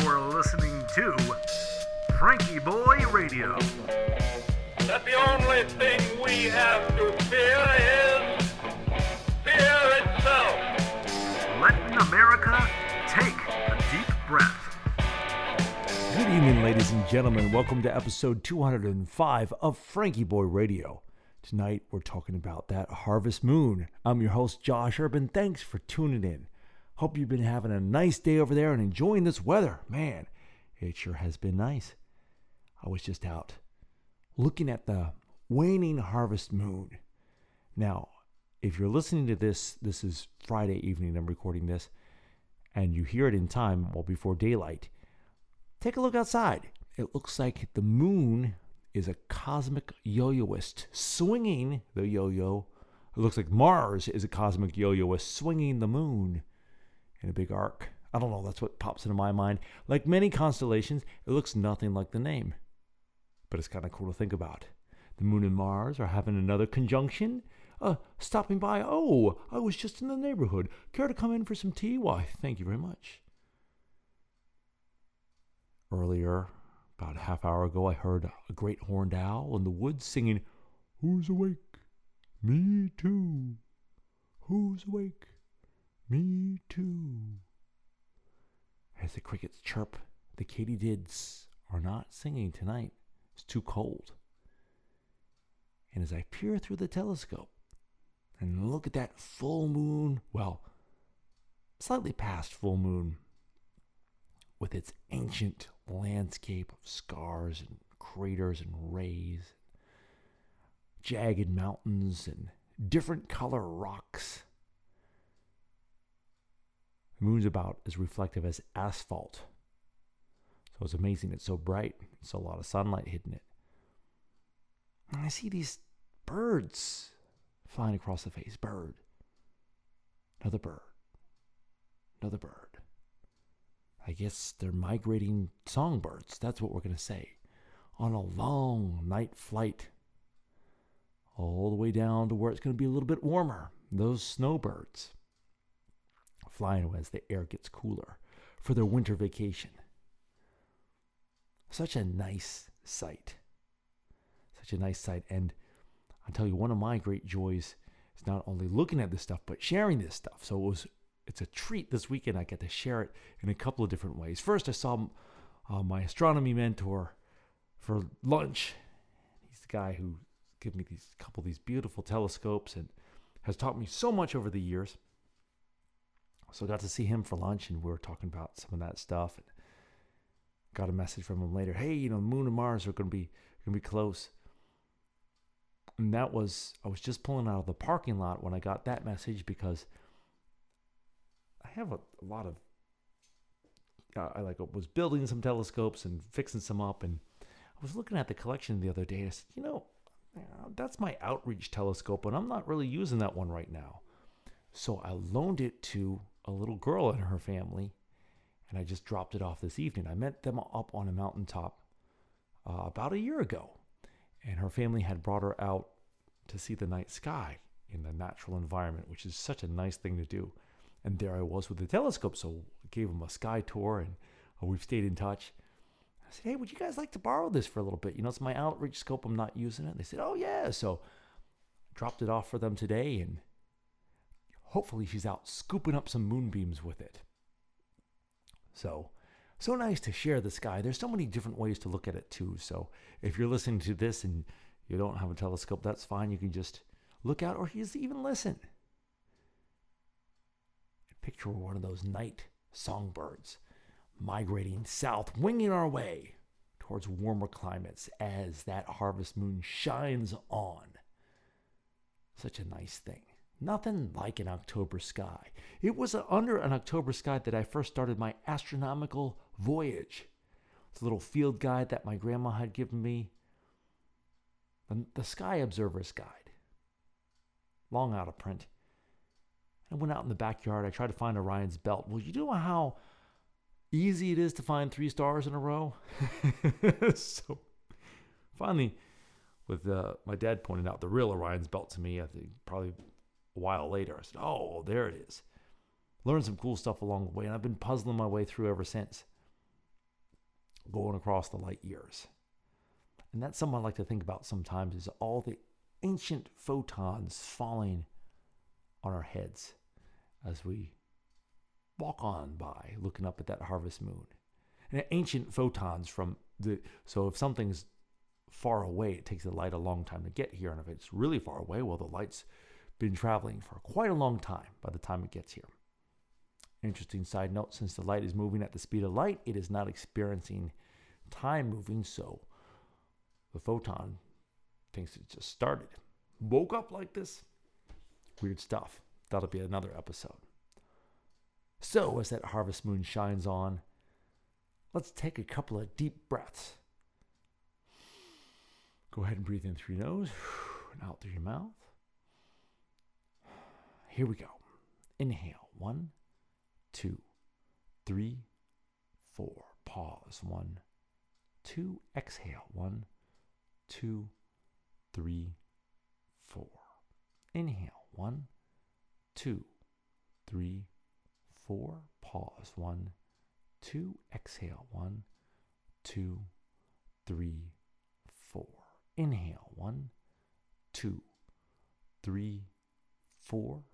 You're listening to FrankieBoi Radio. that the only thing we have to fear is fear itself. Letting America take a deep breath. Good evening, ladies and gentlemen. Welcome to episode 205 of FrankieBoi Radio. Tonight, we're talking about that harvest moon. I'm your host, Josh Urban. Thanks for tuning in. Hope you've been having a nice day over there and enjoying this weather. Man, it sure has been nice. I was just out looking at the waning harvest moon. Now, if you're listening to this, this is Friday evening, I'm recording this, and you hear it in time, well, before daylight take a look outside. It looks like the moon is a cosmic yo yoist swinging the yo yo. It looks like Mars is a cosmic yo yoist swinging the moon in a big arc. I don't know, that's what pops into my mind. Like many constellations, it looks nothing like the name. But it's kind of cool to think about. The moon and Mars are having another conjunction. Uh, stopping by. Oh, I was just in the neighborhood. Care to come in for some tea? Why, thank you very much earlier, about a half hour ago, I heard a great horned owl in the woods singing, Who's awake? Me too. Who's awake? Me too. As the crickets chirp, the katydids are not singing tonight. It's too cold. And as I peer through the telescope and look at that full moon, well, slightly past full moon, with its ancient landscape of scars and craters and rays, jagged mountains and different color rocks. Moon's about as reflective as asphalt. So it's amazing it's so bright. It's a lot of sunlight hitting it. And I see these birds flying across the face. Bird. Another bird. Another bird. I guess they're migrating songbirds. That's what we're going to say. On a long night flight, all the way down to where it's going to be a little bit warmer. Those snowbirds flying as the air gets cooler for their winter vacation. Such a nice sight. Such a nice sight. And I'll tell you, one of my great joys is not only looking at this stuff, but sharing this stuff. So it was it's a treat this weekend. I get to share it in a couple of different ways. First, I saw uh, my astronomy mentor for lunch. He's the guy who gave me these couple of these beautiful telescopes and has taught me so much over the years. So I got to see him for lunch, and we were talking about some of that stuff. And got a message from him later. Hey, you know, Moon and Mars are going to be going to be close. And that was I was just pulling out of the parking lot when I got that message because I have a, a lot of. Uh, I like was building some telescopes and fixing some up, and I was looking at the collection the other day. And I said, you know, that's my outreach telescope, and I'm not really using that one right now. So I loaned it to a little girl and her family, and I just dropped it off this evening. I met them up on a mountaintop uh, about a year ago, and her family had brought her out to see the night sky in the natural environment, which is such a nice thing to do. And there I was with the telescope. So I gave them a sky tour and uh, we've stayed in touch. I said, hey, would you guys like to borrow this for a little bit? You know, it's my outreach scope. I'm not using it. They said, oh, yeah. So dropped it off for them today and hopefully she's out scooping up some moonbeams with it. So, so nice to share the sky. There's so many different ways to look at it too. So if you're listening to this and you don't have a telescope, that's fine. You can just look out or just even listen. Picture one of those night songbirds migrating south, winging our way towards warmer climates as that harvest moon shines on. Such a nice thing. Nothing like an October sky. It was under an October sky that I first started my astronomical voyage. A little field guide that my grandma had given me. The Sky Observer's Guide. Long out of print. I went out in the backyard. I tried to find Orion's belt. Well, you know how easy it is to find three stars in a row? so finally, with uh, my dad pointing out the real Orion's belt to me, I think probably a while later, I said, oh, there it is. Learned some cool stuff along the way, and I've been puzzling my way through ever since. going across the light years. And that's something I like to think about sometimes is all the ancient photons falling on our heads as we walk on by looking up at that harvest moon. And ancient photons from the so if something's far away, it takes the light a long time to get here. And if it's really far away, well the light's been traveling for quite a long time by the time it gets here. Interesting side note since the light is moving at the speed of light, it is not experiencing time moving, so the photon thinks it just started. Woke up like this? Weird stuff. That'll be another episode. So, as that harvest moon shines on, let's take a couple of deep breaths. Go ahead and breathe in through your nose and out through your mouth. Here we go. Inhale. One, two, three, four. Pause. One, two. Exhale. One, two, three, four. Inhale. One, two, three, four. Pause. One, two. Exhale. One, two, three, four. Inhale. One, two, three, four.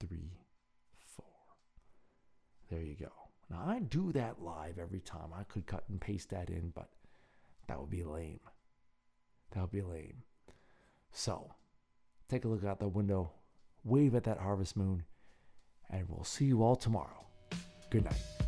three, four. There you go. Now I do that live every time. I could cut and paste that in, but that would be lame. That would be lame. So take a look out the window, wave at that harvest moon, and we'll see you all tomorrow. Good night.